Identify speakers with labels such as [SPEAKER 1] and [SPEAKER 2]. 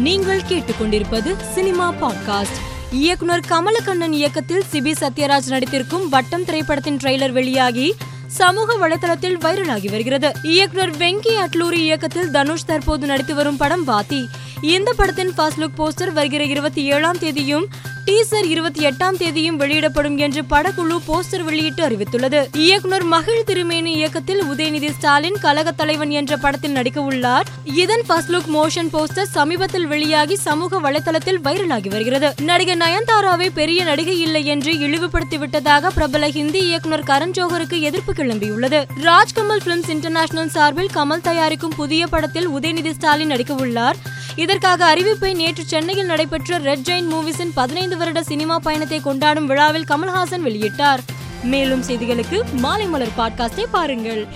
[SPEAKER 1] நீங்கள் கேட்டுக்கொண்டிருப்பது cinema podcast. இயக்குனர் கமலக்கண்ணன் இயக்கத்தில் சிபி சத்யராஜ் நடித்திருக்கும் வட்டம் திரைப்படத்தின் ட்ரெய்லர் வெளியாகி சமூக வலைதளத்தில் வைரலாகி வருகிறது. இயக்குனர் வெங்கி அட்லூரி இயக்கத்தில் தனுஷ் தற்போது நடித்து வரும் படம் வாத்தி இந்த படத்தின் ஃபர்ஸ்ட் லுக் போஸ்டர் வருகிற இருபத்தி ஏழாம் தேதியும் டீசர் இருபத்தி எட்டாம் தேதியும் வெளியிடப்படும் என்று படக்குழு போஸ்டர் வெளியிட்டு அறிவித்துள்ளது. இயக்குனர் மகிழ் திருமேனி இயக்கத்தில் உதயநிதி ஸ்டாலின் கழக தலைவன் என்ற படத்தில் நடிக்க உள்ளார். இதன் ஃபர்ஸ்ட் லுக் மோஷன் போஸ்டர் சமீபத்தில் வெளியாகி சமூக வலைதளத்தில் வைரலாகி வருகிறது. நடிகை நயன்தாராவை பெரிய நடிகை இல்லை என்று இழிவுபடுத்தி விட்டதாக பிரபல ஹிந்தி இயக்குனர் கரண் ஜோஹருக்கு எதிர்ப்பு கிளம்பியுள்ளது. ராஜ்கமல் பிலிம்ஸ் இன்டர்நேஷனல் சார்பில் கமல் தயாரிக்கும் புதிய படத்தில் உதயநிதி ஸ்டாலின் நடிக்க உள்ளார். இதற்காக அறிவிப்பை நேற்று சென்னையில் நடைபெற்ற ரெட் ஜெயின் மூவிஸின் பதினைந்து வருட சினிமா பயணத்தை கொண்டாடும் விழாவில் கமல்ஹாசன் வெளியிட்டார். மேலும் செய்திகளுக்கு மாலை மலர் பாட்காஸ்டை பாருங்கள்.